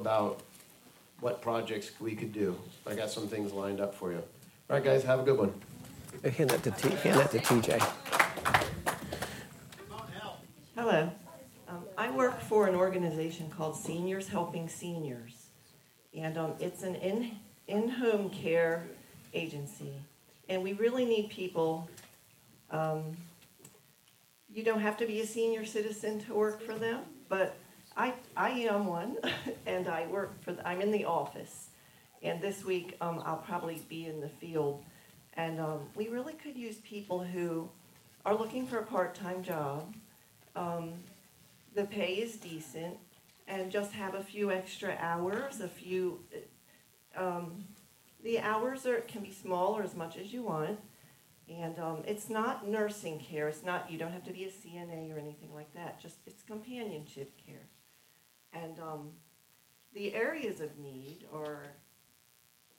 about what projects we could do. I got some things lined up for you. All right, guys, have a good one. Hand that to, T- hand that to TJ. Hello. Um, I work for an organization called Seniors Helping Seniors, and um, it's an in in home care agency. And we really need people. Um, you don't have to be a senior citizen to work for them, but I, I am one, and I work for. The, I'm in the office, and this week um, I'll probably be in the field, and um, we really could use people who are looking for a part-time job. Um, the pay is decent, and just have a few extra hours. A few. Um, the hours are can be small or as much as you want, and um, it's not nursing care. It's not you don't have to be a CNA or anything like that. Just it's companionship care. And um, the areas of need are,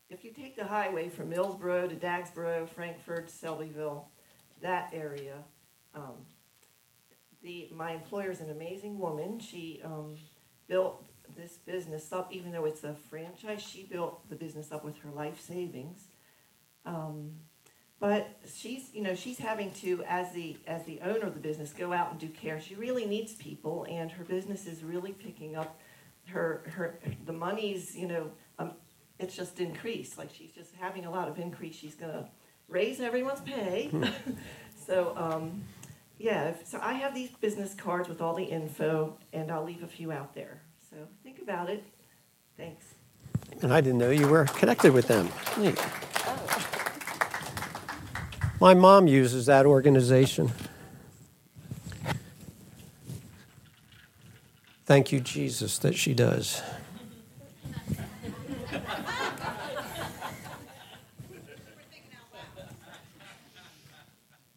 if you take the highway from Millsboro to Dagsboro, Frankfort, Selbyville, that area, um, the, my employer is an amazing woman. She um, built this business up, even though it's a franchise, she built the business up with her life savings. Um, but she's, you know, she's having to, as the as the owner of the business, go out and do care. She really needs people, and her business is really picking up. Her her the money's, you know, um, it's just increased. Like she's just having a lot of increase. She's gonna raise everyone's pay. so um, yeah, if, so I have these business cards with all the info, and I'll leave a few out there. So think about it. Thanks. And I didn't know you were connected with them. Neat. My mom uses that organization. Thank you, Jesus, that she does.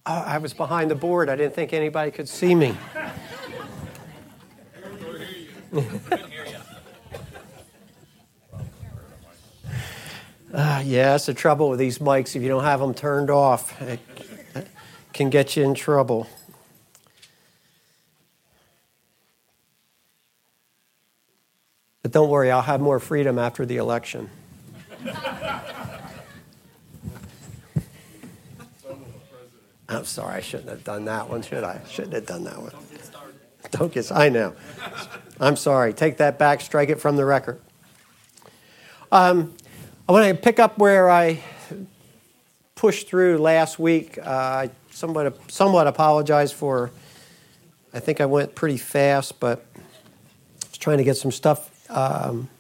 I was behind the board. I didn't think anybody could see me. Uh, yeah, that's the trouble with these mics. If you don't have them turned off, it can get you in trouble. But don't worry, I'll have more freedom after the election. I'm sorry, I shouldn't have done that one, should I? Shouldn't have done that one. Don't get I know. I'm sorry. Take that back, strike it from the record. Um, I want to pick up where I pushed through last week. Uh, I somewhat, somewhat apologize for, I think I went pretty fast, but I was trying to get some stuff. Um,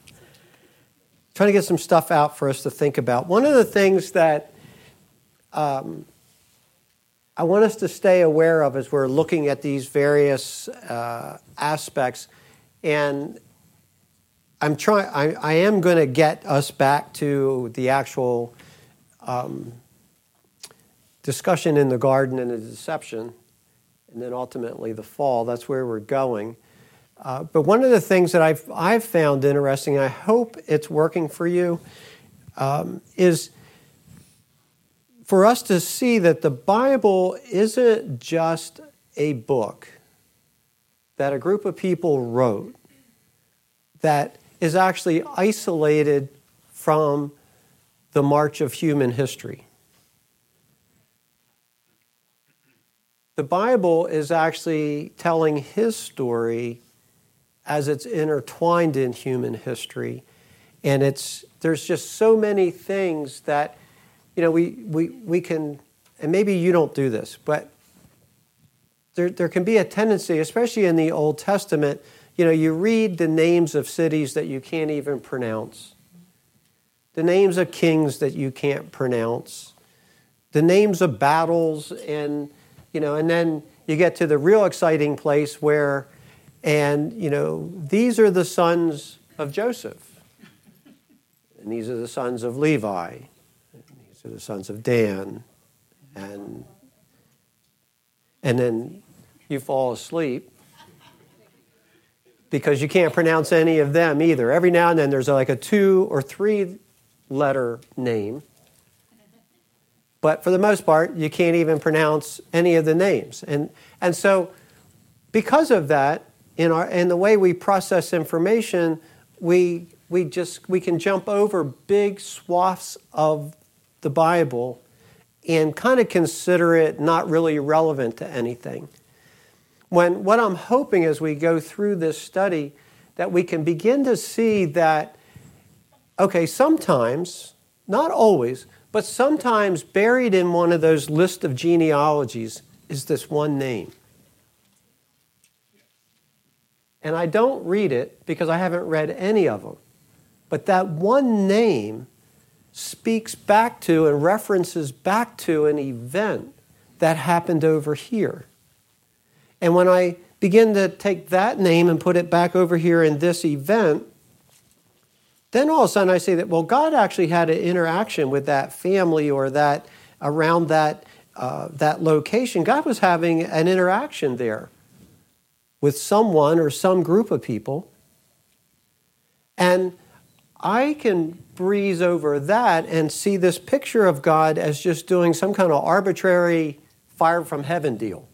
trying to get some stuff out for us to think about. One of the things that um, I want us to stay aware of as we're looking at these various uh, aspects, and I'm trying. I, I am going to get us back to the actual um, discussion in the garden and the deception, and then ultimately the fall. That's where we're going. Uh, but one of the things that I've I've found interesting, I hope it's working for you, um, is for us to see that the Bible isn't just a book that a group of people wrote that is actually isolated from the march of human history. The Bible is actually telling his story as it's intertwined in human history. And it's, there's just so many things that you know, we, we, we can, and maybe you don't do this, but there, there can be a tendency, especially in the Old Testament, you know, you read the names of cities that you can't even pronounce, the names of kings that you can't pronounce, the names of battles, and, you know, and then you get to the real exciting place where, and, you know, these are the sons of Joseph, and these are the sons of Levi, these are the sons of Dan, and and then you fall asleep because you can't pronounce any of them either. Every now and then there's like a two or three letter name, but for the most part you can't even pronounce any of the names. And and so because of that, in our in the way we process information, we we just we can jump over big swaths of the Bible and kind of consider it not really relevant to anything. When what I'm hoping as we go through this study that we can begin to see that okay, sometimes, not always, but sometimes buried in one of those list of genealogies is this one name. And I don't read it because I haven't read any of them. But that one name speaks back to and references back to an event that happened over here. And when I begin to take that name and put it back over here in this event, then all of a sudden I say that, well, God actually had an interaction with that family or that around that, uh, that location. God was having an interaction there with someone or some group of people. And I can breeze over that and see this picture of God as just doing some kind of arbitrary fire from heaven deal.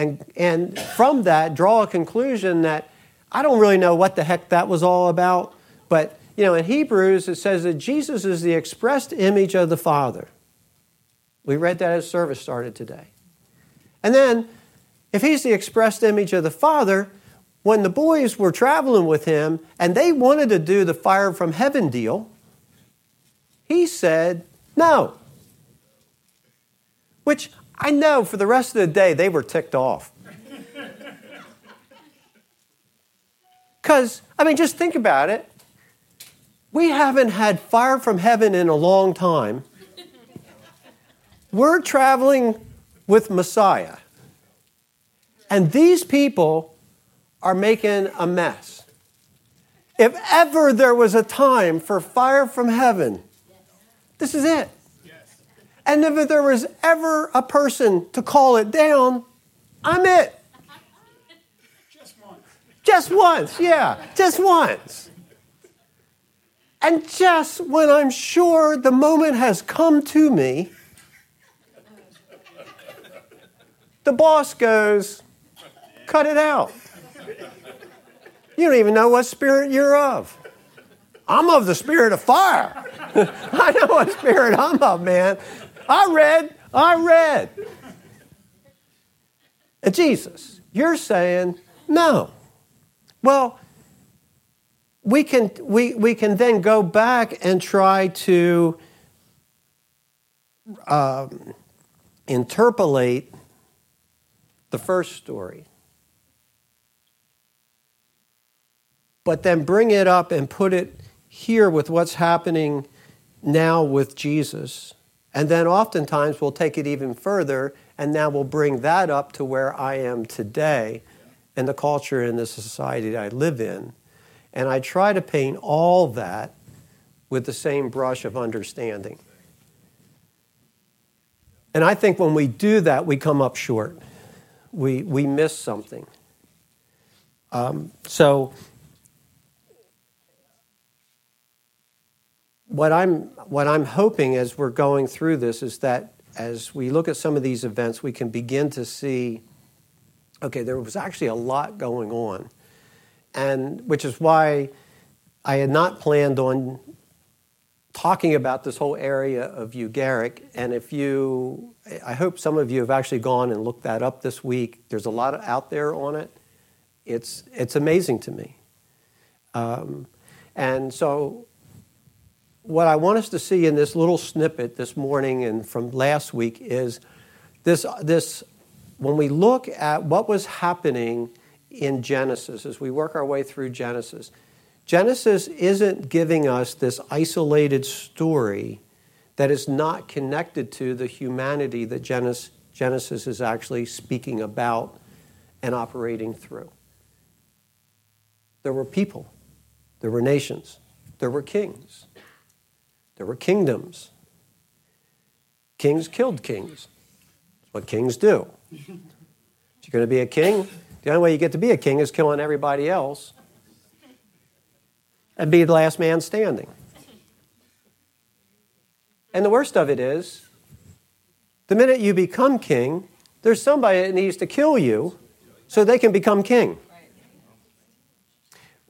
And, and from that, draw a conclusion that I don't really know what the heck that was all about, but you know, in Hebrews it says that Jesus is the expressed image of the Father. We read that as service started today. And then, if he's the expressed image of the Father, when the boys were traveling with him and they wanted to do the fire from heaven deal, he said no. Which I know for the rest of the day they were ticked off. Because, I mean, just think about it. We haven't had fire from heaven in a long time. We're traveling with Messiah. And these people are making a mess. If ever there was a time for fire from heaven, this is it. And if there was ever a person to call it down, I'm it. Just once, Just once, yeah, just once. And just when I'm sure the moment has come to me, the boss goes, cut it out. You don't even know what spirit you're of. I'm of the spirit of fire. I know what spirit I'm of, man. I read, I read. And Jesus, you're saying no. Well, we can, we, we can then go back and try to um, interpolate the first story, but then bring it up and put it here with what's happening now with Jesus. And then oftentimes we'll take it even further, and now we'll bring that up to where I am today and the culture and the society that I live in. And I try to paint all that with the same brush of understanding. And I think when we do that, we come up short. We, we miss something. Um, so, what I'm, what I'm hoping as we're going through this is that as we look at some of these events, we can begin to see okay, there was actually a lot going on. And which is why I had not planned on talking about this whole area of Ugarit. And if you, I hope some of you have actually gone and looked that up this week. There's a lot out there on it. It's, it's amazing to me. Um, and so, what I want us to see in this little snippet this morning and from last week is this, this when we look at what was happening in Genesis, as we work our way through Genesis, Genesis isn't giving us this isolated story that is not connected to the humanity that Genesis, Genesis is actually speaking about and operating through. There were people, there were nations, there were kings, there were kingdoms. Kings killed kings. That's what kings do. If you're going to be a king, the only way you get to be a king is killing everybody else and be the last man standing. And the worst of it is, the minute you become king, there's somebody that needs to kill you so they can become king.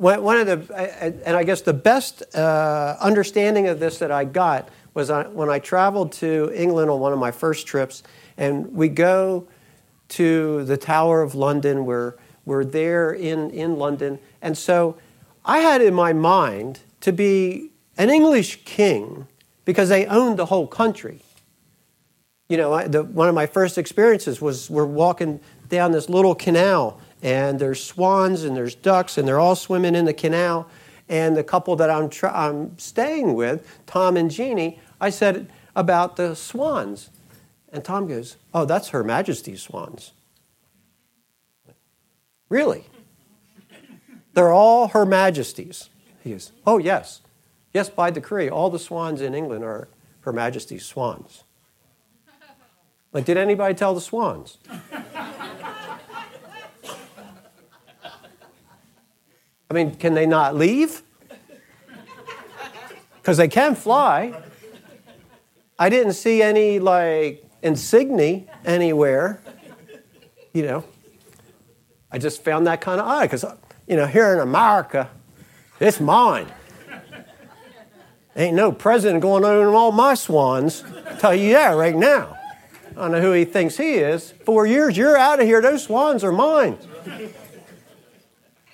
One of the, and I guess the best uh, understanding of this that I got was when I traveled to England on one of my first trips, and we go to the Tower of London. We're, we're there in, in London. And so I had in my mind to be an English king because they owned the whole country. You know, I, the, one of my first experiences was we're walking down this little canal, and there's swans and there's ducks, and they're all swimming in the canal. And the couple that I'm, tra- I'm staying with, Tom and Jeannie, I said about the swans. And Tom goes, Oh, that's Her Majesty's swans. Really? They're all Her Majesty's. He goes, Oh, yes. Yes, by decree, all the swans in England are Her Majesty's swans. Like, did anybody tell the swans? I mean, can they not leave? Because they can fly. I didn't see any, like, insignia anywhere. You know, I just found that kind of odd because, you know, here in America, it's mine. Ain't no president going on all my swans. I'll tell you that right now. I don't know who he thinks he is. Four years, you're out of here. Those swans are mine.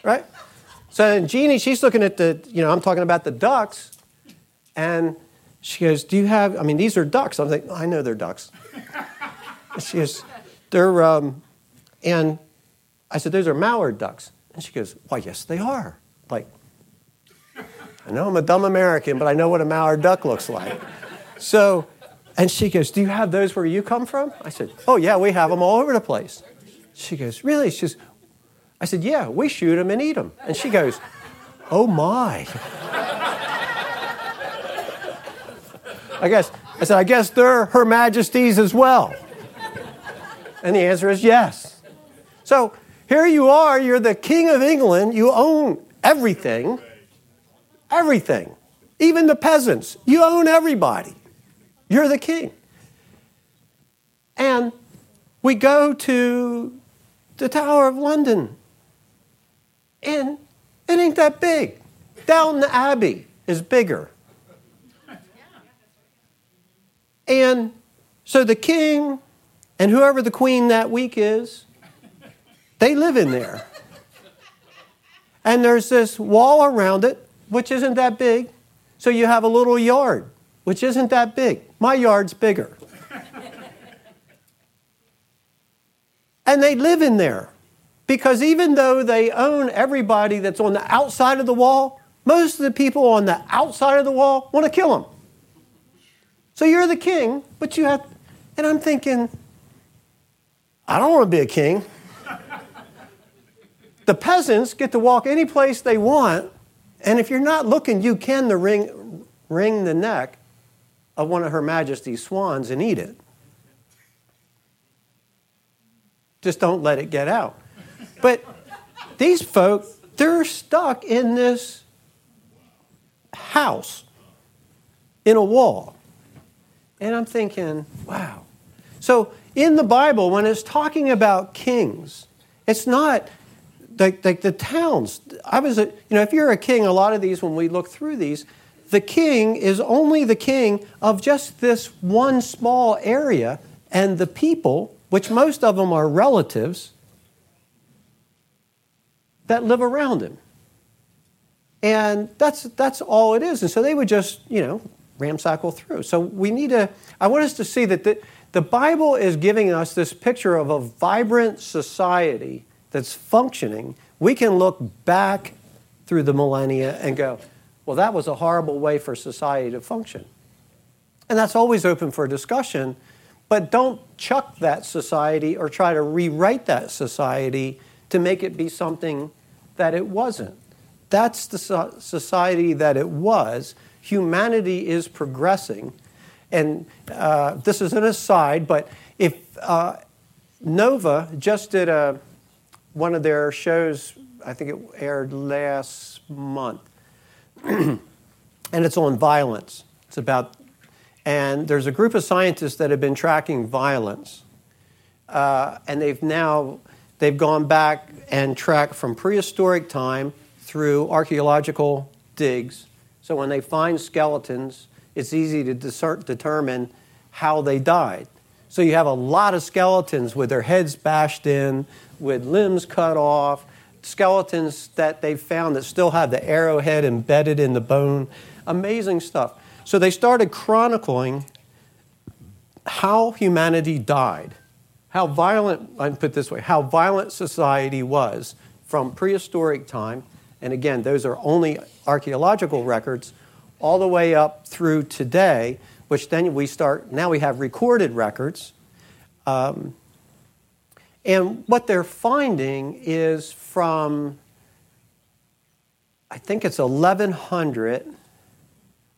Right? So Jeannie, she's looking at the, you know, I'm talking about the ducks, and she goes, Do you have, I mean, these are ducks. I'm like, I know they're ducks. she goes, They're, um, and I said, Those are mallard ducks. And she goes, Why, yes, they are. Like, I know I'm a dumb American, but I know what a mallard duck looks like. So, and she goes, Do you have those where you come from? I said, Oh, yeah, we have them all over the place. She goes, Really? She says, I said, Yeah, we shoot them and eat them. And she goes, Oh, my. I guess, I said, I guess they're Her Majesty's as well. And the answer is yes. So here you are, you're the King of England, you own everything, everything, even the peasants. You own everybody. You're the king. And we go to the Tower of London, and it ain't that big. Downton Abbey is bigger. And so the king and whoever the queen that week is, they live in there. And there's this wall around it, which isn't that big. So you have a little yard, which isn't that big. My yard's bigger. and they live in there. Because even though they own everybody that's on the outside of the wall, most of the people on the outside of the wall want to kill them. So you're the king, but you have, and I'm thinking, I don't want to be a king. the peasants get to walk any place they want, and if you're not looking, you can the ring, wring the neck of one of Her Majesty's swans and eat it. Just don't let it get out. But these folk, they're stuck in this house in a wall. And I'm thinking, wow. So in the Bible, when it's talking about kings, it's not like, like the towns. I was, a, you know, if you're a king, a lot of these, when we look through these, the king is only the king of just this one small area, and the people, which most of them are relatives, that live around him. And that's, that's all it is. And so they would just, you know, ramsackle through. So we need to, I want us to see that the, the Bible is giving us this picture of a vibrant society that's functioning. We can look back through the millennia and go, well, that was a horrible way for society to function. And that's always open for discussion, but don't chuck that society or try to rewrite that society to make it be something that it wasn't. That's the society that it was humanity is progressing. And uh, this is an aside, but if uh, Nova just did a, one of their shows, I think it aired last month, and it's on violence. It's about, and there's a group of scientists that have been tracking violence, uh, and they've now they've gone back and tracked from prehistoric time through archaeological digs. So when they find skeletons, it's easy to discern, determine how they died. So you have a lot of skeletons with their heads bashed in, with limbs cut off, skeletons that they've found that still have the arrowhead embedded in the bone. Amazing stuff. So they started chronicling how humanity died, how violent, I put this way, how violent society was from prehistoric time, and again, those are only archaeological records, all the way up through today, which then we start, now we have recorded records. Um, and what they're finding is from, I think it's 1100,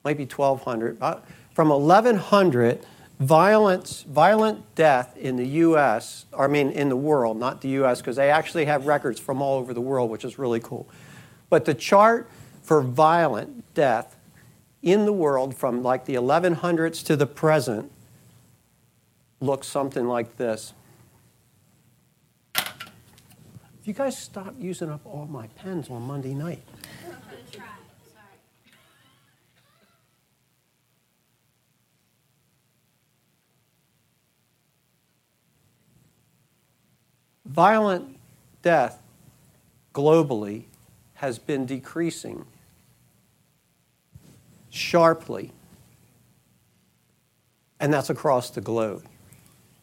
might be 1200, uh, from 1100 violence, violent death in the U.S., I mean in the world, not the U.S., because they actually have records from all over the world, which is really cool. But the chart for violent death in the world from like the 1100s to the present looks something like this. If you guys stop using up all my pens on Monday night. Violent death globally has been decreasing sharply. And that's across the globe.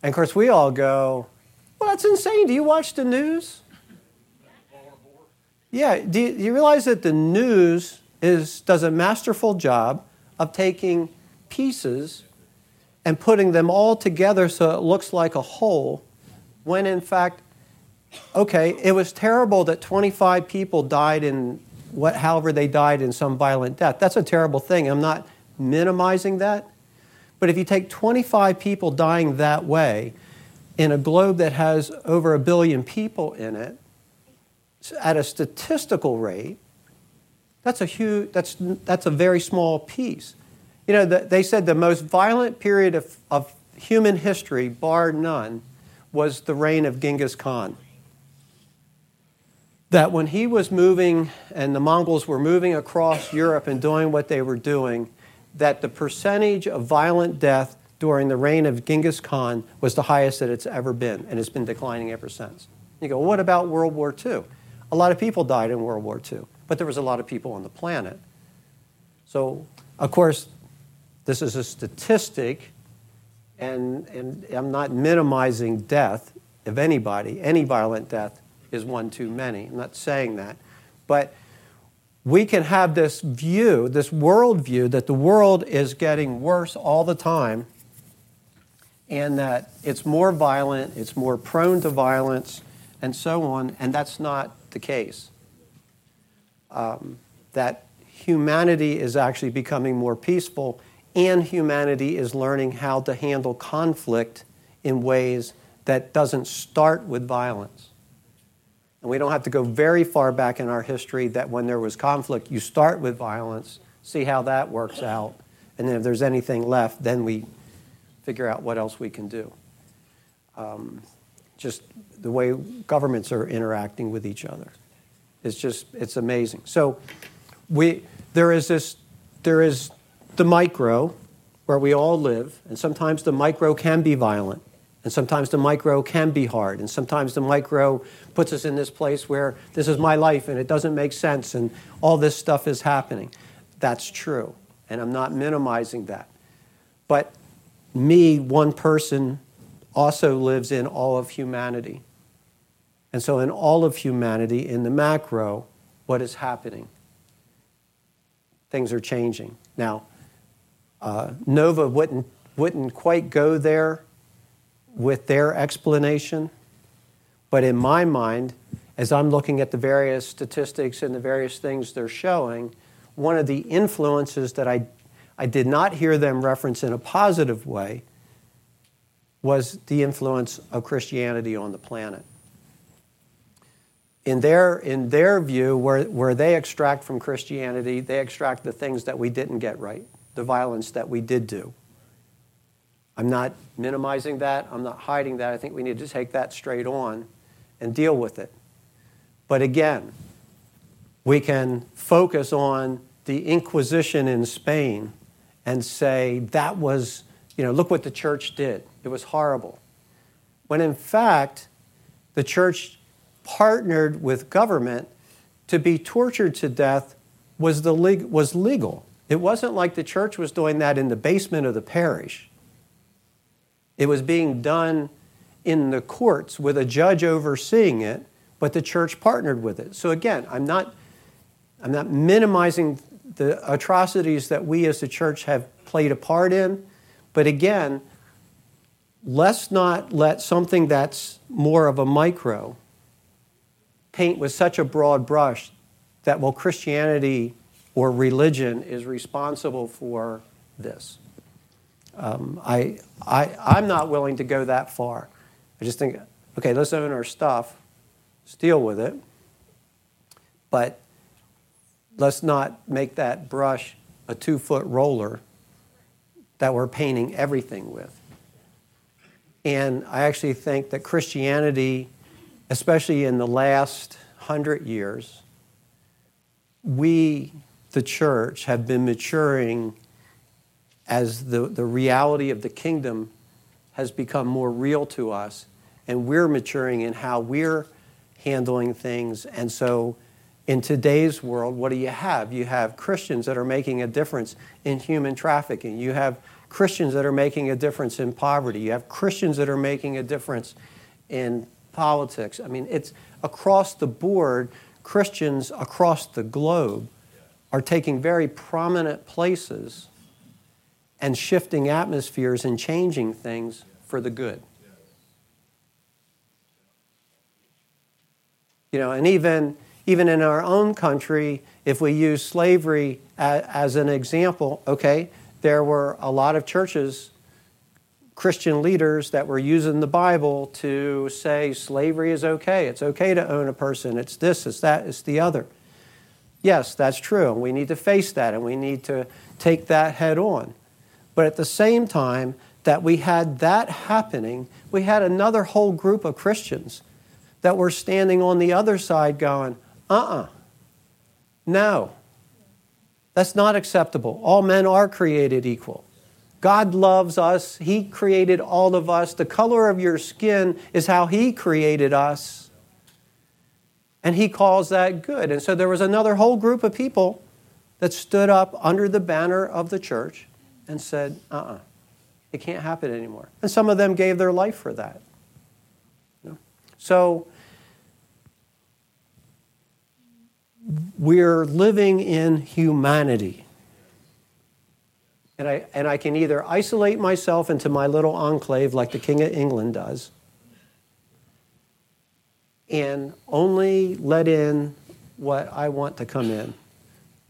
And of course, we all go, well, that's insane. Do you watch the news? Yeah, do you, do you realize that the news is, does a masterful job of taking pieces and putting them all together so it looks like a whole, when in fact okay, it was terrible that 25 people died in what, however they died in some violent death. That's a terrible thing. I'm not minimizing that. But if you take 25 people dying that way in a globe that has over a billion people in it, at a statistical rate, that's a huge, that's, that's a very small piece. You know, the, they said the most violent period of, of human history, bar none, was the reign of Genghis Khan that when he was moving and the Mongols were moving across Europe and doing what they were doing, that the percentage of violent death during the reign of Genghis Khan was the highest that it's ever been, and it's been declining ever since. You go, what about World War II? A lot of people died in World War II, but there was a lot of people on the planet. So, of course, this is a statistic, and, and I'm not minimizing death of anybody, any violent death is one too many. I'm not saying that. But we can have this view, this world view, that the world is getting worse all the time and that it's more violent, it's more prone to violence, and so on, and that's not the case. Um, that humanity is actually becoming more peaceful, and humanity is learning how to handle conflict in ways that doesn't start with violence. And we don't have to go very far back in our history that when there was conflict, you start with violence, see how that works out, and then if there's anything left, then we figure out what else we can do. Um, just the way governments are interacting with each other. It's just, it's amazing. So we, there is this, there is the micro where we all live, and sometimes the micro can be violent. And sometimes the micro can be hard. And sometimes the micro puts us in this place where this is my life and it doesn't make sense and all this stuff is happening. That's true. And I'm not minimizing that. But me, one person, also lives in all of humanity. And so, in all of humanity, in the macro, what is happening? Things are changing. Now, uh, Nova wouldn't, wouldn't quite go there with their explanation. But in my mind, as I'm looking at the various statistics and the various things they're showing, one of the influences that I, I did not hear them reference in a positive way was the influence of Christianity on the planet. In their, in their view, where, where they extract from Christianity, they extract the things that we didn't get right, the violence that we did do. I'm not minimizing that. I'm not hiding that. I think we need to take that straight on and deal with it. But again, We can focus on the Inquisition in Spain and say that was, you know, look what the church did. It was horrible. When in fact, the church partnered with government to be tortured to death was, the was legal. It wasn't like the church was doing that in the basement of the parish. It was being done in the courts with a judge overseeing it, but the church partnered with it. So again, I'm not, I'm not minimizing the atrocities that we as the church have played a part in, but again, let's not let something that's more of a micro paint with such a broad brush that, well, Christianity or religion is responsible for this. Um, I, I, I'm not willing to go that far. I just think, okay, let's own our stuff, deal with it, but let's not make that brush a two foot roller that we're painting everything with. And I actually think that Christianity, especially in the last hundred years, we, the church, have been maturing as the, the reality of the kingdom has become more real to us, and we're maturing in how we're handling things. And so, in today's world, what do you have? You have Christians that are making a difference in human trafficking. You have Christians that are making a difference in poverty. You have Christians that are making a difference in politics. I mean, it's across the board, Christians across the globe are taking very prominent places and shifting atmospheres and changing things for the good. You know, and even, even in our own country, if we use slavery as, an example, okay, there were a lot of churches, Christian leaders, that were using the Bible to say slavery is okay. It's okay to own a person. It's this, it's that, it's the other. Yes, that's true, and we need to face that, and we need to take that head on. But at the same time that we had that happening, we had another whole group of Christians that were standing on the other side going, uh uh-uh, uh, no, that's not acceptable. All men are created equal. God loves us. He created all of us. The color of your skin is how He created us. And He calls that good. And so there was another whole group of people that stood up under the banner of the church and said, uh uh-uh, uh it can't happen anymore. And some of them gave their life for that. So we're living in humanity. And I, and I can either isolate myself into my little enclave like the King of England does, and only let in what I want to come in.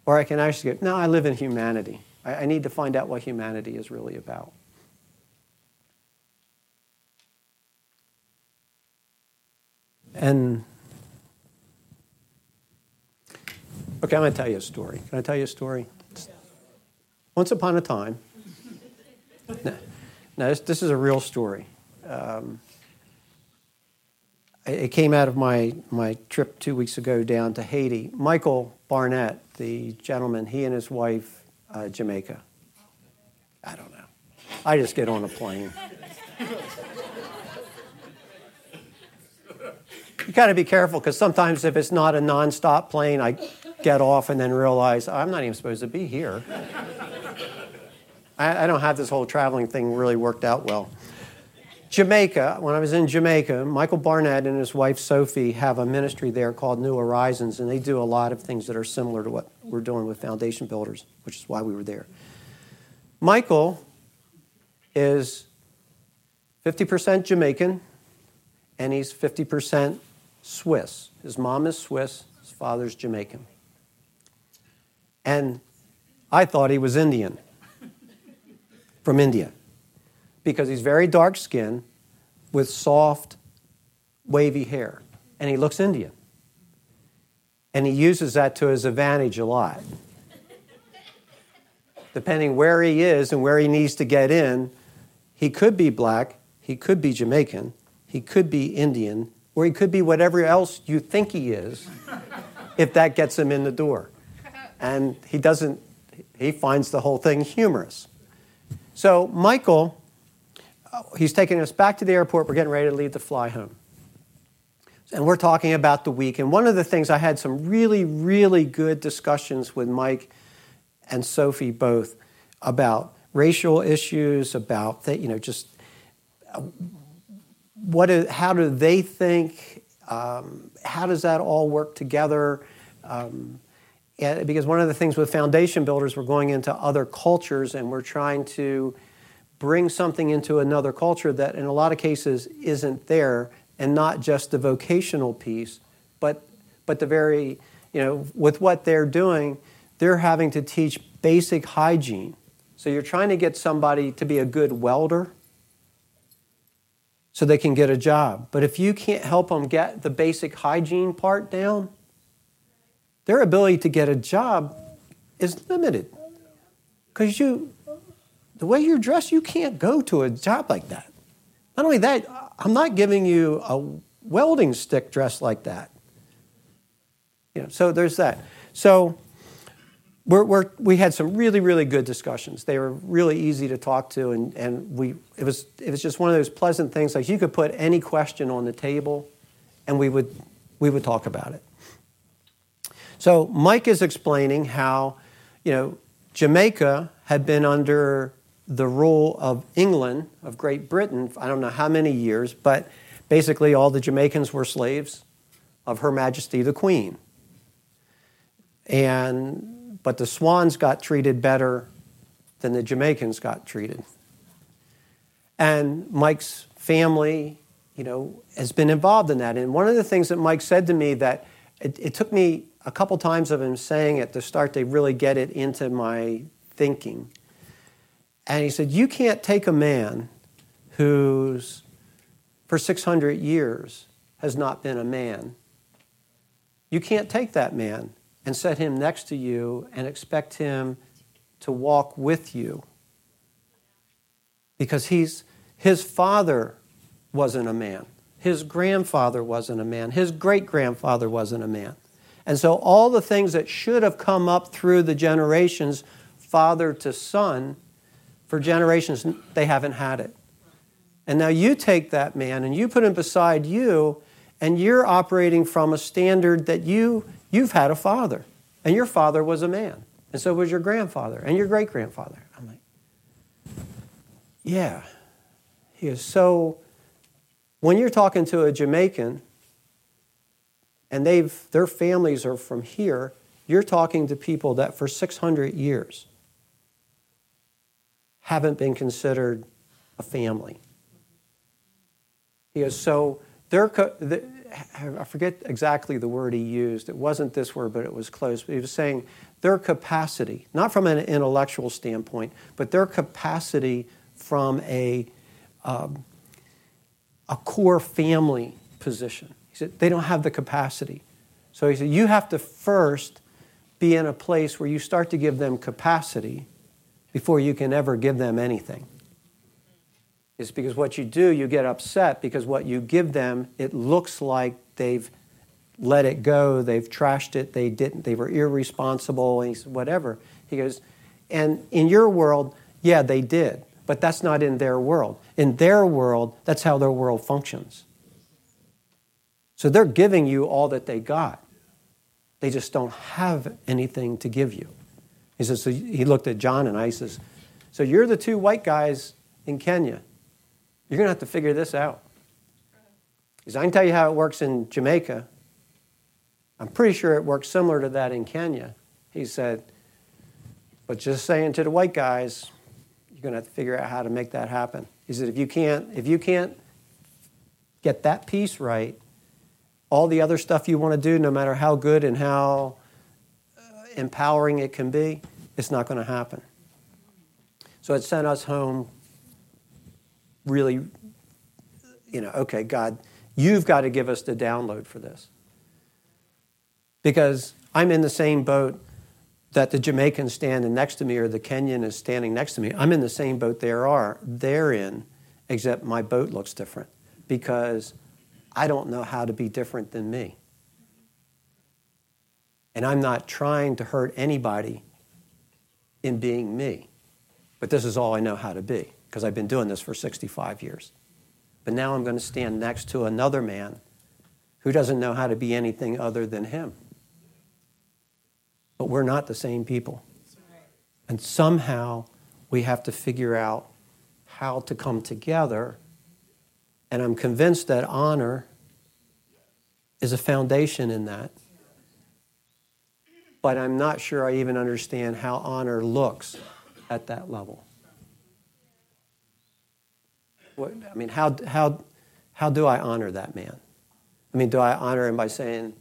Or I can actually go, no, I live in humanity. I, I need to find out what humanity is really about. And Okay, I'm going to tell you a story. Can I tell you a story? Once upon a time, now, now this, this, is a real story. Um, it came out of my, my trip two weeks ago down to Haiti. Michael Barnett, the gentleman, he and his wife, uh, Jamaica. I don't know. I just get on a plane. you got to be careful because sometimes if it's not a nonstop plane, I get off and then realize I'm not even supposed to be here. I, I don't have this whole traveling thing really worked out well. Jamaica, when I was in Jamaica, Michael Barnett and his wife Sophie have a ministry there called New Horizons, and they do a lot of things that are similar to what we're doing with Foundation Builders, which is why we were there. Michael is 50% Jamaican, and he's 50% Swiss. His mom is Swiss, his father's Jamaican. And I thought he was Indian from India because he's very dark skinned with soft, wavy hair. And he looks Indian. And he uses that to his advantage a lot. Depending where he is and where he needs to get in, he could be black, he could be Jamaican, he could be Indian, or he could be whatever else you think he is. if that gets him in the door. And he doesn't, he finds the whole thing humorous. So, Michael, uh, he's taking us back to the airport. We're getting ready to leave to fly home. And we're talking about the week. And one of the things I had some really, really good discussions with Mike and Sophie both about racial issues, about the, you know just uh, what is, how do they think, um, how does that all work together? Um, because one of the things with foundation builders, we're going into other cultures and we're trying to bring something into another culture that in a lot of cases isn't there and not just the vocational piece, but, but the very, you know, with what they're doing, they're having to teach basic hygiene. So you're trying to get somebody to be a good welder so they can get a job. But if you can't help them get the basic hygiene part down, their ability to get a job is limited. Because you, the way you're dressed, you can't go to a job like that. Not only that, I'm not giving you a welding stick dressed like that. You know, so there's that. So we're, we're, we had some really, really good discussions. They were really easy to talk to, and, and we, it, was, it was just one of those pleasant things. Like you could put any question on the table, and we would, we would talk about it. So Mike is explaining how, you know, Jamaica had been under the rule of England, of Great Britain, I don't know how many years, but basically all the Jamaicans were slaves of Her Majesty the Queen. And, but the Swans got treated better than the Jamaicans got treated. And Mike's family, you know, has been involved in that. And one of the things that Mike said to me that it, it took me a couple times of him saying it to start to really get it into my thinking and he said, You can't take a man who's for 600 years has not been a man. You can't take that man and set him next to you and expect him to walk with you. Because he's, his father wasn't a man. His grandfather wasn't a man. His great grandfather wasn't a man. And so, all the things that should have come up through the generations, father to son, for generations, they haven't had it. And now you take that man and you put him beside you, and you're operating from a standard that you, you've had a father, and your father was a man, and so was your grandfather and your great grandfather. I'm like, yeah. He is so. When you're talking to a Jamaican, and they've, their families are from here, you're talking to people that for 600 years haven't been considered a family. He goes, so they're, I forget exactly the word he used. It wasn't this word, but it was close. But he was saying their capacity, not from an intellectual standpoint, but their capacity from a, um, a core family position. He said they don't have the capacity. So he said you have to first be in a place where you start to give them capacity before you can ever give them anything. It's because what you do, you get upset because what you give them, it looks like they've let it go, they've trashed it, they didn't, they were irresponsible, and he said, whatever. He goes, and in your world, yeah, they did, but that's not in their world. In their world, that's how their world functions. So they're giving you all that they got. They just don't have anything to give you. He says, so he looked at John and I, he says, so you're the two white guys in Kenya. You're going to have to figure this out. He says, I can tell you how it works in Jamaica. I'm pretty sure it works similar to that in Kenya. He said, but just saying to the white guys, you're going to have to figure out how to make that happen. He said, if you can't, if you can't get that piece right, all the other stuff you want to do, no matter how good and how empowering it can be, it's not going to happen. So it sent us home really, you know, okay, God, you've got to give us the download for this. Because I'm in the same boat that the Jamaican standing next to me or the Kenyan is standing next to me. I'm in the same boat they are. They're in, except my boat looks different because I don't know how to be different than me. And I'm not trying to hurt anybody in being me. But this is all I know how to be because I've been doing this for 65 years. But now I'm going to stand next to another man who doesn't know how to be anything other than him. But we're not the same people. And somehow we have to figure out how to come together. And I'm convinced that honor is a foundation in that. But I'm not sure I even understand how honor looks at that level. What, I mean, how, how, how do I honor that man? I mean, do I honor him by saying,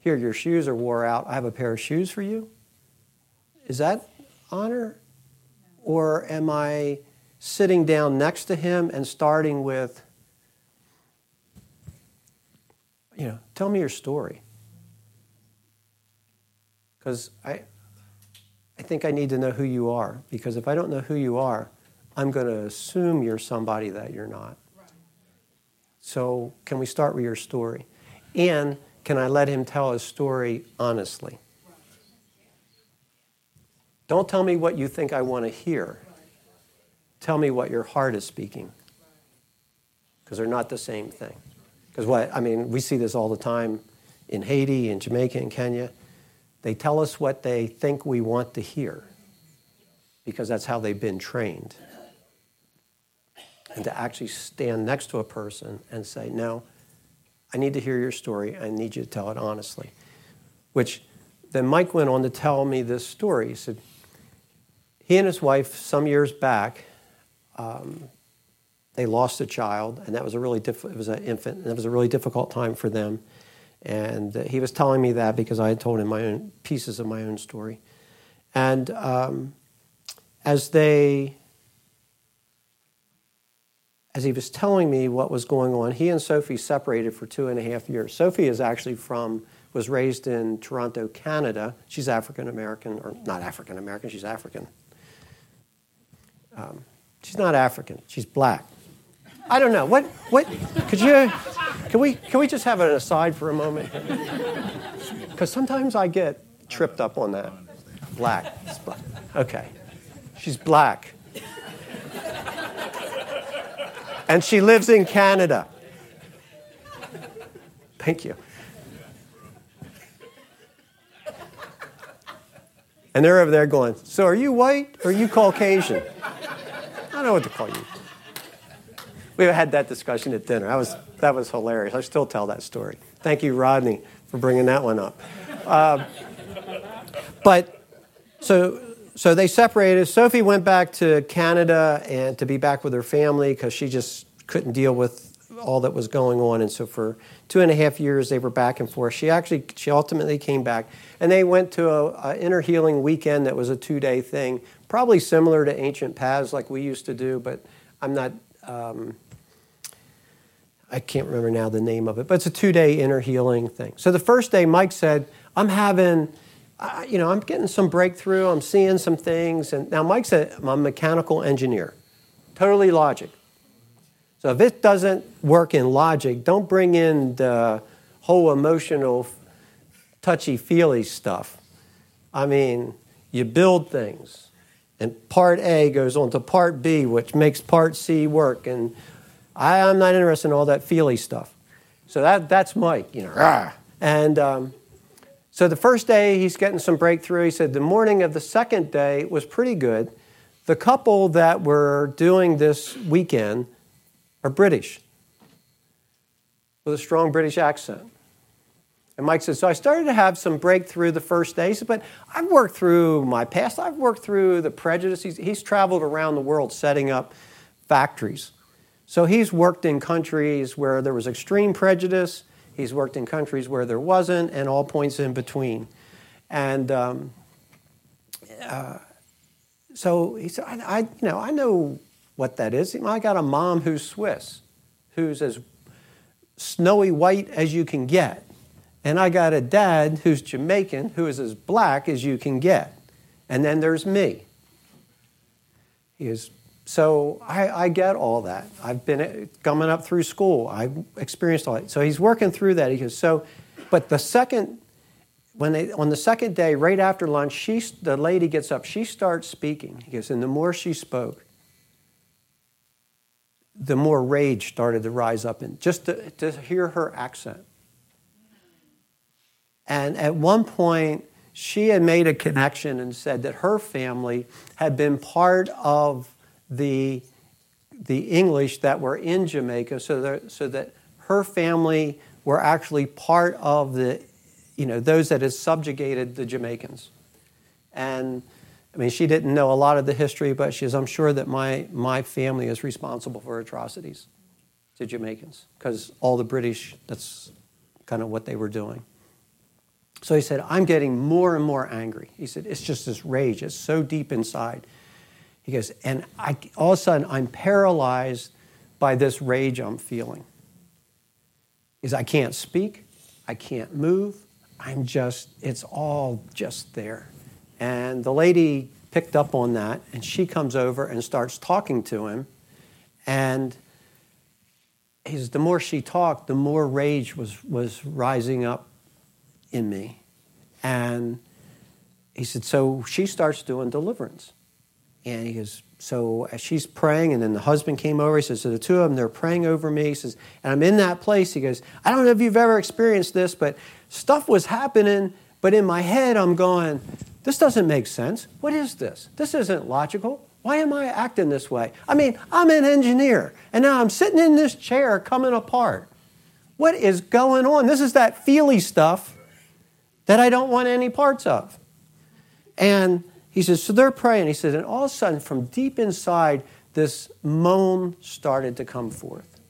Here, your shoes are wore out. I have a pair of shoes for you? Is that honor? Or am I sitting down next to him and starting with, you know, tell me your story? Because I, I think I need to know who you are. Because if I don't know who you are, I'm going to assume you're somebody that you're not. So, can we start with your story? And can I let him tell his story honestly? Don't tell me what you think I want to hear. Tell me what your heart is speaking. Because they're not the same thing. Because what, I mean, we see this all the time in Haiti, in Jamaica, in Kenya. They tell us what they think we want to hear because that's how they've been trained and to actually stand next to a person and say, No, I need to hear your story. I need you to tell it honestly. Which then Mike went on to tell me this story. He said, he and his wife, some years back, um, they lost a child, and that was a really diff- it was an infant, and it was a really difficult time for them. And he was telling me that because I had told him my own pieces of my own story. And um, as they as he was telling me what was going on, he and Sophie separated for two and a half years. Sophie is actually from, was raised in Toronto, Canada. She's African American, or not African American, she's African. Um, she's not African, she's black. I don't know. What, what, could you, can we, can we just have an aside for a moment? Because sometimes I get tripped up on that. Black. Okay. She's black and she lives in Canada. Thank you. And they're over there going, So are you white or are you Caucasian? I don't know what to call you. We had that discussion at dinner. That was, that was hilarious. I still tell that story. Thank you, Rodney, for bringing that one up. Uh, but so so they separated. Sophie went back to Canada and to be back with her family because she just couldn't deal with all that was going on. And so for two and a half years, they were back and forth. She actually, she ultimately came back, and they went to a, a inner healing weekend that was a two-day thing, probably similar to ancient paths like we used to do, but I'm not. Um, I can't remember now the name of it, but it's a two-day inner healing thing. So the first day, Mike said, "I'm having." I, you know, I'm getting some breakthrough. I'm seeing some things. And now Mike's a, I'm a mechanical engineer, totally logic. So if it doesn't work in logic, don't bring in the whole emotional, touchy feely stuff. I mean, you build things, and part A goes on to part B, which makes part C work. And I, am not interested in all that feely stuff. So that, that's Mike, you know. Rah. And um, so the first day, he's getting some breakthrough. He said the morning of the second day was pretty good. The couple that were doing this weekend are British with a strong British accent. And Mike says, So I started to have some breakthrough the first day. He said, But I've worked through my past, I've worked through the prejudices. He's, he's traveled around the world setting up factories. So he's worked in countries where there was extreme prejudice He's worked in countries where there wasn't, and all points in between. And um, uh, so he said, I, I, you know, I know what that is. I got a mom who's Swiss, who's as snowy white as you can get. And I got a dad who's Jamaican, who is as black as you can get. And then there's me. He is so I, I, get all that. I've been eh, coming up through school. I've experienced all that. So he's working through that. He goes, so, but the second, when they on the second day, right after lunch, she the lady gets up. She starts speaking. He goes, and the more she spoke, the more rage started to rise up in just to, to hear her accent. And at one point, she had made a connection and said that her family had been part of the, the English that were in Jamaica, so that, so that her family were actually part of the, you know, those that had subjugated the Jamaicans. And I mean, she didn't know a lot of the history, but she says, I'm sure that my, my family is responsible for atrocities to Jamaicans because all the British, that's kind of what they were doing. So he said, I'm getting more and more angry. He said, It's just this rage. It's so deep inside. He goes, And I, all of a sudden, I'm paralyzed by this rage I'm feeling. Is I can't speak, I can't move. I'm just, it's all just there. And the lady picked up on that, and she comes over and starts talking to him. And he says, the more she talked, the more rage was, was rising up in me. And he said, So she starts doing deliverance. And he goes, So as she's praying, and then the husband came over, he says, So the two of them, they're praying over me. He says, And I'm in that place. He goes, I don't know if you've ever experienced this, but stuff was happening, but in my head, I'm going, This doesn't make sense. What is this? This isn't logical. Why am I acting this way? I mean, I'm an engineer, and now I'm sitting in this chair coming apart. What is going on? This is that feely stuff that I don't want any parts of. And he says, so they're praying. He says, and all of a sudden, from deep inside, this moan started to come forth.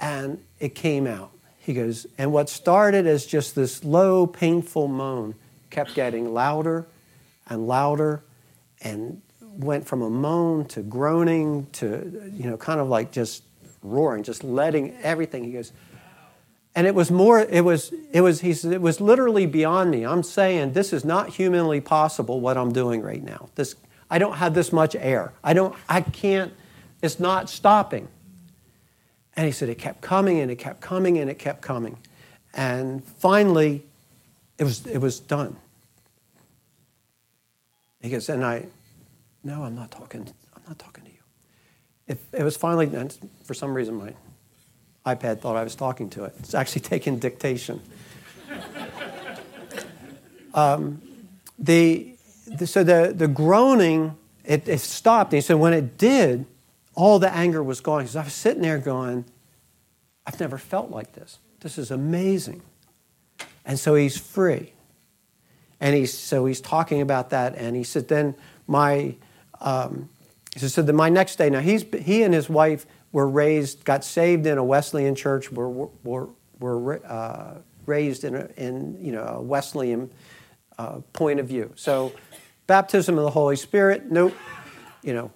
And it came out. He goes, and what started as just this low, painful moan kept getting louder and louder and went from a moan to groaning to, you know, kind of like just roaring, just letting everything. He goes, and it was more, it was, it was, he said, it was literally beyond me. I'm saying this is not humanly possible what I'm doing right now. This, I don't have this much air. I don't, I can't, it's not stopping. And he said it kept coming and it kept coming and it kept coming. And finally, it was, it was done. He goes, and I, no, I'm not talking, I'm not talking to you. It, it was finally, for some reason, my iPad thought I was talking to it. It's actually taking dictation. um, the, the, so the, the groaning, it, it stopped. And he said, when it did, all the anger was gone. Because I was sitting there going, I've never felt like this. This is amazing. And so he's free. And he's, so he's talking about that. And he said, then my, um, he said, so then my next day, now he's, he and his wife were raised, got saved in a Wesleyan church, were, were, were uh, raised in, a, in you know, a Wesleyan uh, point of view. So, baptism of the Holy Spirit, nope. You know,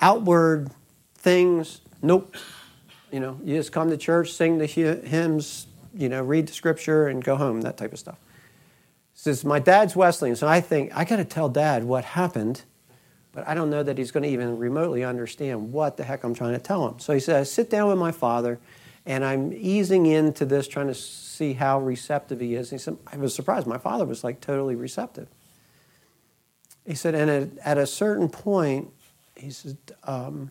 outward things, nope. You know, you just come to church, sing the hymns, you know, read the scripture, and go home, that type of stuff. Says, my dad's Wesleyan, so I think I got to tell dad what happened but I don't know that he's going to even remotely understand what the heck I'm trying to tell him. So he said, I sit down with my father, and I'm easing into this, trying to see how receptive he is. And he said, I was surprised. My father was like totally receptive. He said, and at, at a certain point, he said, um,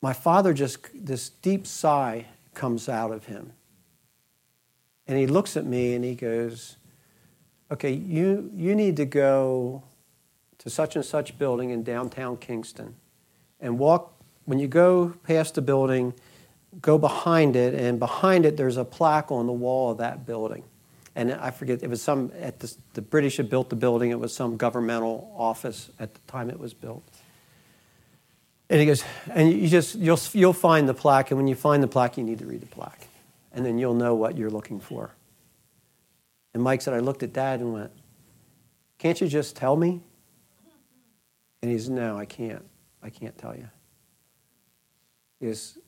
my father just, this deep sigh comes out of him. And he looks at me and he goes, okay, you, you need to go to such and such building in downtown Kingston and walk, when you go past the building, go behind it, and behind it there's a plaque on the wall of that building. And I forget, it was some, at the, the British had built the building, it was some governmental office at the time it was built. And he goes, and you just, you'll, you'll find the plaque, and when you find the plaque, you need to read the plaque. And then you'll know what you're looking for. And Mike said, I looked at dad and went, Can't you just tell me? And he says, No, I can't. I can't tell you. He goes,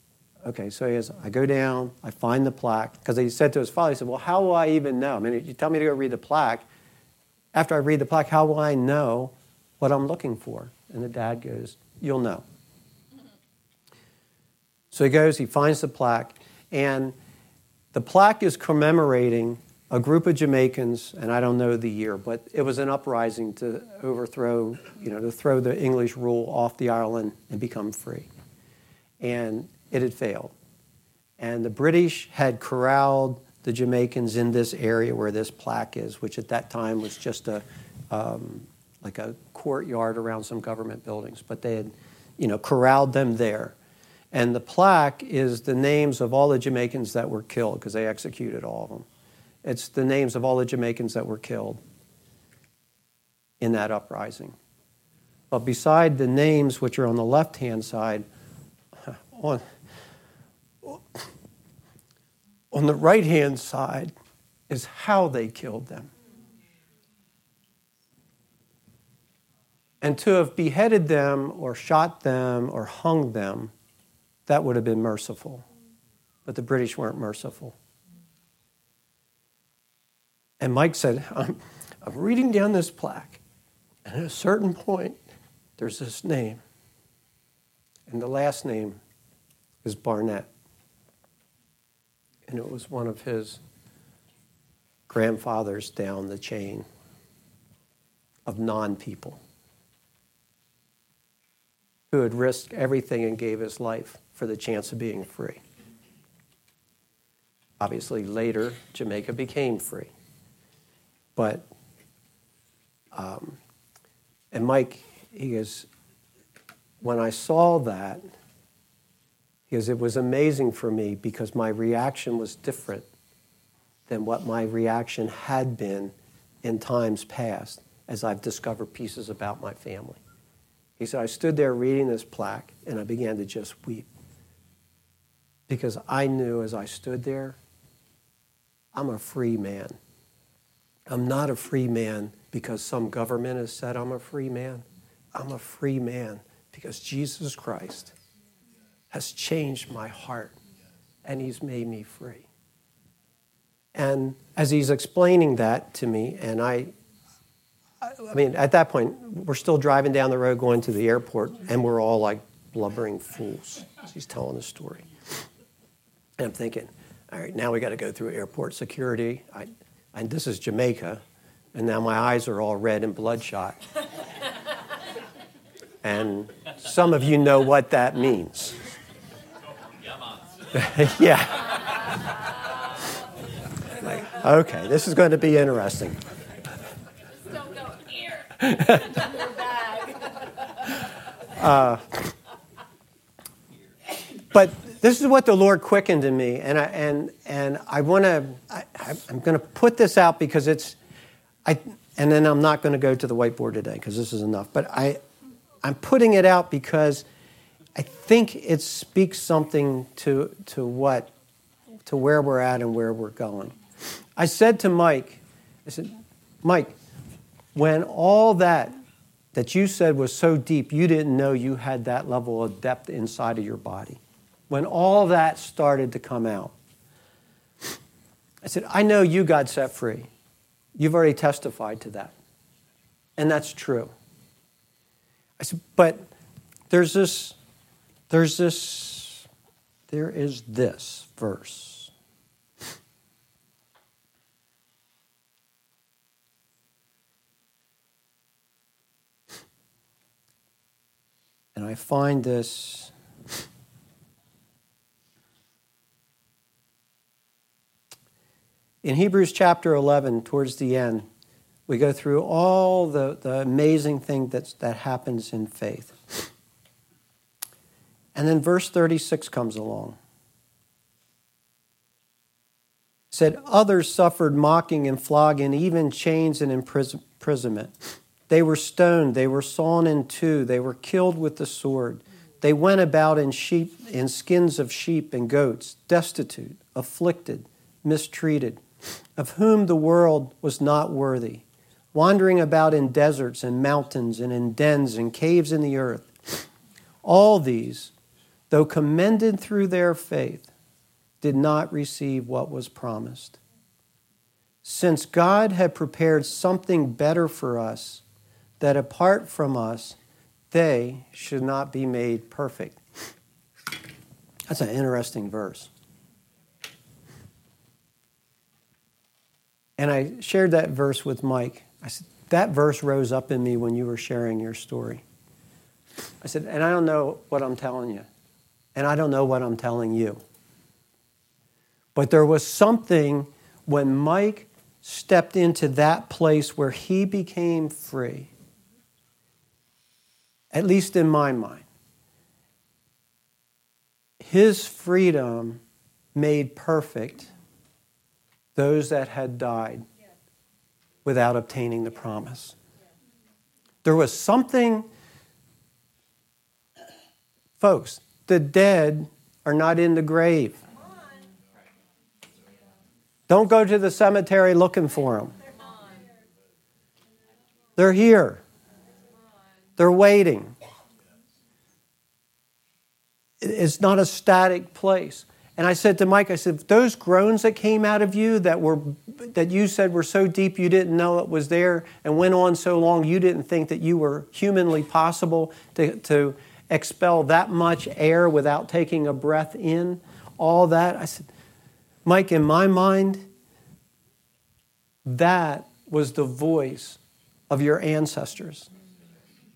Okay, so he says, I go down, I find the plaque, because he said to his father, he said, Well, how will I even know? I mean, you tell me to go read the plaque. After I read the plaque, how will I know what I'm looking for? And the dad goes, You'll know. So he goes, he finds the plaque, and The plaque is commemorating a group of Jamaicans, and I don't know the year, but it was an uprising to overthrow, you know, to throw the English rule off the island and become free. And it had failed. And the British had corralled the Jamaicans in this area where this plaque is, which at that time was just a um, like a courtyard around some government buildings. But they had, you know, corralled them there. And the plaque is the names of all the Jamaicans that were killed because they executed all of them. It's the names of all the Jamaicans that were killed in that uprising. But beside the names, which are on the left hand side, on, on the right hand side is how they killed them. And to have beheaded them or shot them or hung them, that would have been merciful. But the British weren't merciful. And Mike said, I'm, I'm reading down this plaque, and at a certain point, there's this name. And the last name is Barnett. And it was one of his grandfathers down the chain of non people who had risked everything and gave his life for the chance of being free. Obviously, later, Jamaica became free. But, um, and Mike, he goes, when I saw that, he goes, it was amazing for me because my reaction was different than what my reaction had been in times past as I've discovered pieces about my family. He said, I stood there reading this plaque and I began to just weep because I knew as I stood there, I'm a free man. I'm not a free man because some government has said I'm a free man. I'm a free man because Jesus Christ has changed my heart and he's made me free. And as he's explaining that to me, and I, I mean, at that point, we're still driving down the road going to the airport, and we're all like blubbering fools he's telling the story. And I'm thinking, all right, now we got to go through airport security. I, and this is Jamaica, and now my eyes are all red and bloodshot. and some of you know what that means. yeah. Like, okay, this is going to be interesting. Don't go here. uh, but this is what the Lord quickened in me, and I and and I want to. I, am going to put this out because it's, I, and then I'm not going to go to the whiteboard today because this is enough. But I, I'm putting it out because I think it speaks something to to what, to where we're at and where we're going. I said to Mike, I said, Mike, when all that that you said was so deep, you didn't know you had that level of depth inside of your body when all that started to come out. I said, I know you got set free. You've already testified to that. And that's true. I said, but there's this, there's this, there is this verse. And I find this In Hebrews chapter 11, towards the end, we go through all the, the amazing thing that's, that happens in faith. And then verse 36 comes along. It said, Others suffered mocking and flogging, even chains and imprisonment. They were stoned, they were sawn in two, they were killed with the sword. They went about in sheep in skins of sheep and goats, destitute, afflicted, mistreated of whom the world was not worthy, wandering about in deserts and mountains and in dens and caves in the earth. All these, though commended through their faith, did not receive what was promised. Since God had prepared something better for us, that apart from us, they should not be made perfect. That's an interesting verse. And I shared that verse with Mike. I said, That verse rose up in me when you were sharing your story. I said, And I don't know what I'm telling you. And I don't know what I'm telling you. But there was something when Mike stepped into that place where he became free, at least in my mind. His freedom made perfect those that had died without obtaining the promise. There was something, folks, the dead are not in the grave. Don't go to the cemetery looking for them. They're here. They're waiting. It's not a static place. And I said to Mike, I said, those groans that came out of you that were that you said were so deep you didn't know it was there and went on so long you didn't think that you were humanly possible to, to expel that much air without taking a breath in, all that. I said, Mike, in my mind, that was the voice of your ancestors.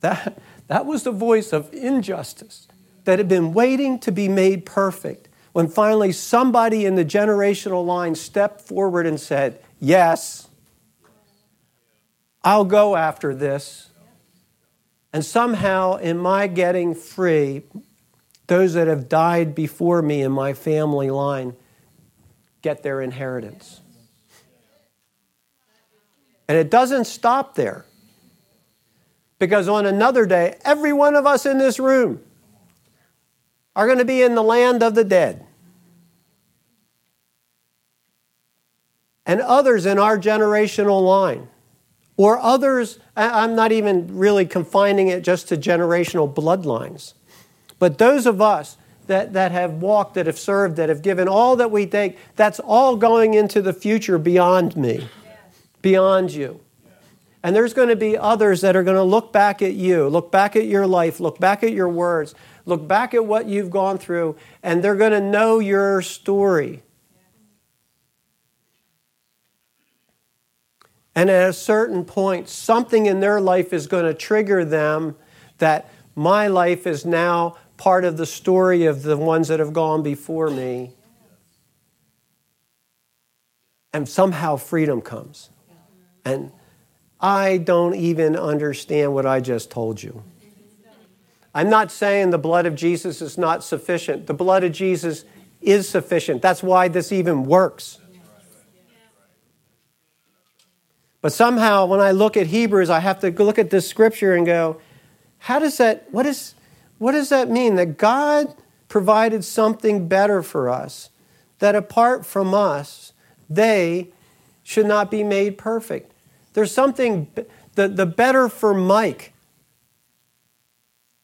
That, that was the voice of injustice that had been waiting to be made perfect. When finally somebody in the generational line stepped forward and said, Yes, I'll go after this. And somehow, in my getting free, those that have died before me in my family line get their inheritance. And it doesn't stop there. Because on another day, every one of us in this room are going to be in the land of the dead. And others in our generational line, or others, I'm not even really confining it just to generational bloodlines, but those of us that, that have walked, that have served, that have given all that we take, that's all going into the future beyond me, beyond you. And there's going to be others that are going to look back at you, look back at your life, look back at your words, look back at what you've gone through, and they're going to know your story. And at a certain point, something in their life is going to trigger them that my life is now part of the story of the ones that have gone before me. And somehow freedom comes. And I don't even understand what I just told you. I'm not saying the blood of Jesus is not sufficient. The blood of Jesus is sufficient. That's why this even works. But somehow, when I look at Hebrews, I have to look at this scripture and go, how does that, what, is, what does that mean? That God provided something better for us, that apart from us, they should not be made perfect. There's something, the, the better for Mike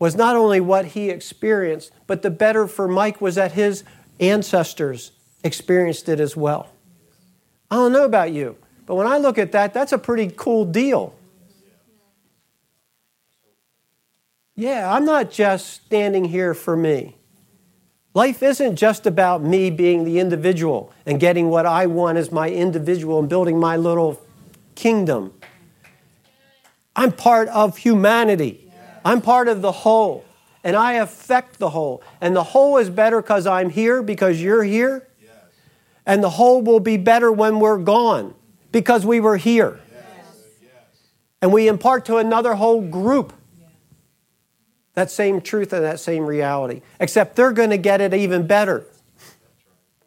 was not only what he experienced, but the better for Mike was that his ancestors experienced it as well. I don't know about you, but when I look at that, that's a pretty cool deal. Yeah, I'm not just standing here for me. Life isn't just about me being the individual and getting what I want as my individual and building my little kingdom. I'm part of humanity. I'm part of the whole. And I affect the whole. And the whole is better because I'm here, because you're here. And the whole will be better when we're gone because we were here. And we impart to another whole group that same truth and that same reality. Except they're going to get it even better.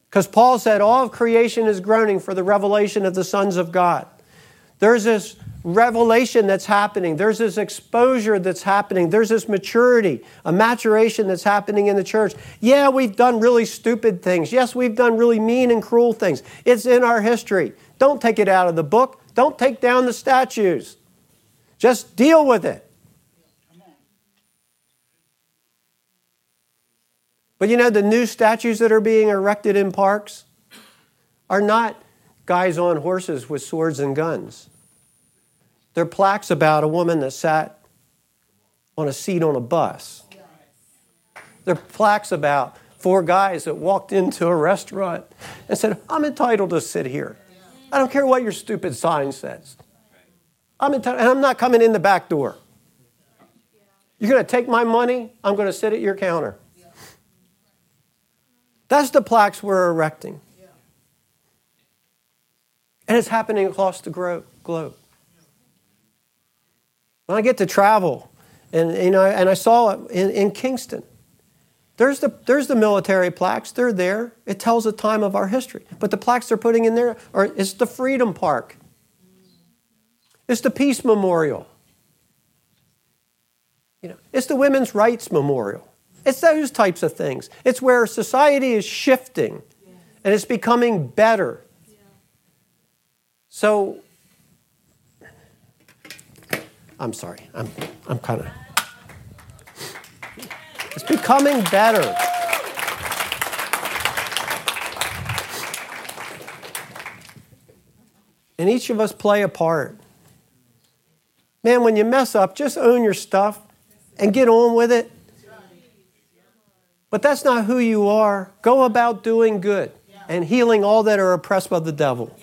Because Paul said, All of creation is groaning for the revelation of the sons of God. There's this revelation that's happening. There's this exposure that's happening. There's this maturity, a maturation that's happening in the church. Yeah, we've done really stupid things. Yes, we've done really mean and cruel things. It's in our history. Don't take it out of the book. Don't take down the statues. Just deal with it. But you know, the new statues that are being erected in parks are not guys on horses with swords and guns. There are plaques about a woman that sat on a seat on a bus. There are plaques about four guys that walked into a restaurant and said, I'm entitled to sit here. I don't care what your stupid sign says. I'm town, and I'm not coming in the back door. You're going to take my money, I'm going to sit at your counter. That's the plaques we're erecting. And it's happening across the globe. When I get to travel, and, you know, and I saw it in, in Kingston, there's the, there's the military plaques. They're there. It tells the time of our history. But the plaques they're putting in there are it's the Freedom Park. It's the Peace Memorial. You know, it's the Women's Rights Memorial. It's those types of things. It's where society is shifting and it's becoming better. So, I'm sorry. I'm, I'm kind of. It's becoming better. And each of us play a part. Man, when you mess up, just own your stuff and get on with it. But that's not who you are. Go about doing good and healing all that are oppressed by the devil.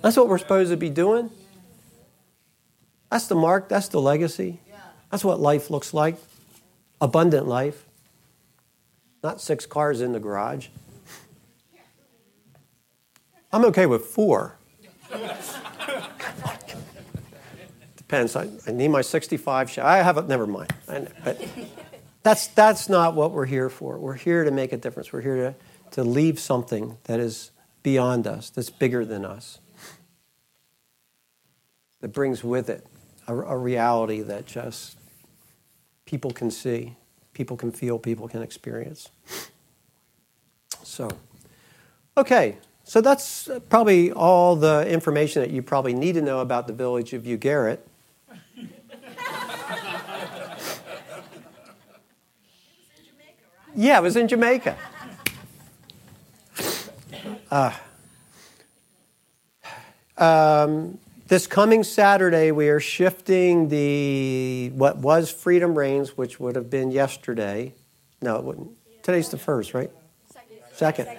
That's what we're supposed to be doing. That's the mark, that's the legacy. That's what life looks like abundant life, not six cars in the garage. I'm okay with four. Depends. I, I, need my 65 I have it, never mind. I, but that's, that's not what we're here for. We're here to make a difference. We're here to, to leave something that is beyond us, that's bigger than us, that brings with it a, a reality that just people can see, people can feel, people can experience. So, okay, so that's probably all the information that you probably need to know about the village of Ugarit. Yeah, it was in Jamaica. Uh, um, this coming Saturday, we are shifting the what was Freedom Reigns, which would have been yesterday. No, it wouldn't. Today's the first, right? Second. Second.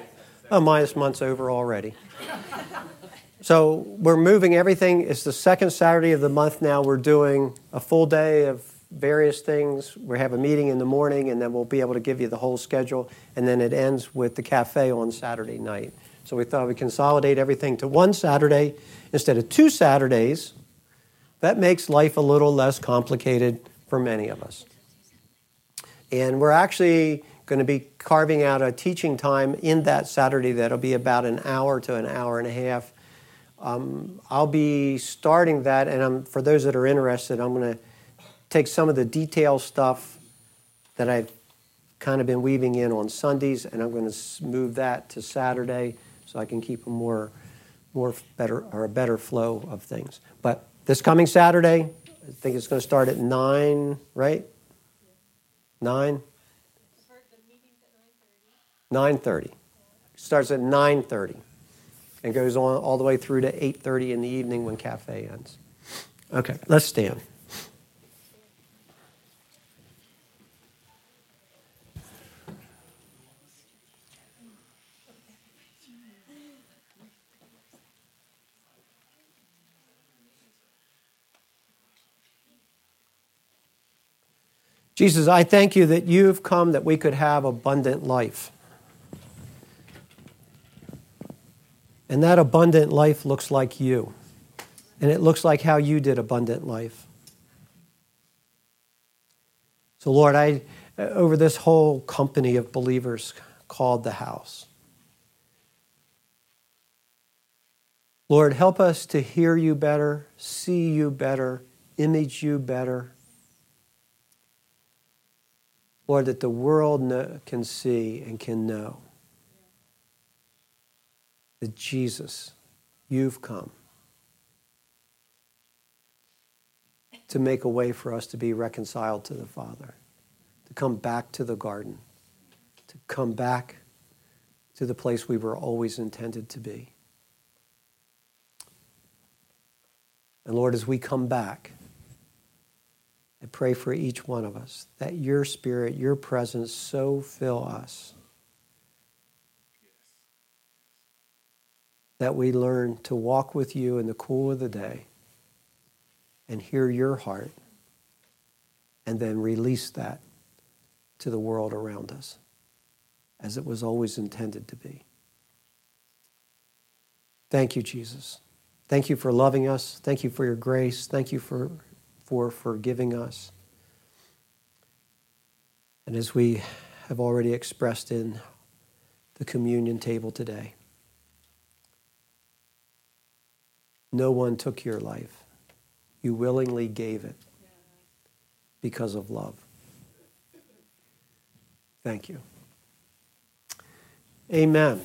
Oh, minus months over already. so we're moving everything. It's the second Saturday of the month now. We're doing a full day of various things. We have a meeting in the morning, and then we'll be able to give you the whole schedule. And then it ends with the cafe on Saturday night. So we thought we'd consolidate everything to one Saturday instead of two Saturdays. That makes life a little less complicated for many of us. And we're actually going to be carving out a teaching time in that Saturday that'll be about an hour to an hour and a half. Um, I'll be starting that, and I'm, for those that are interested, I'm going to take some of the detail stuff that I've kind of been weaving in on Sundays, and I'm going to move that to Saturday so I can keep a more, more better or a better flow of things. But this coming Saturday, I think it's going to start at nine, right? Nine. Nine thirty. Starts at nine thirty, and goes on all the way through to eight thirty in the evening when cafe ends. Okay, let's stand. Jesus, I thank you that you've come that we could have abundant life. And that abundant life looks like you. And it looks like how you did abundant life. So, Lord, I, uh, over this whole company of believers called the house, Lord, help us to hear you better, see you better, image you better Lord, that the world know, can see and can know that Jesus, you've come to make a way for us to be reconciled to the Father, to come back to the garden, to come back to the place we were always intended to be. And Lord, as we come back, I pray for each one of us that your spirit, your presence so fill us that we learn to walk with you in the cool of the day and hear your heart and then release that to the world around us as it was always intended to be. Thank you, Jesus. Thank you for loving us. Thank you for your grace. Thank you for, for forgiving us. And as we have already expressed in the communion table today, no one took your life. You willingly gave it because of love. Thank you. Amen.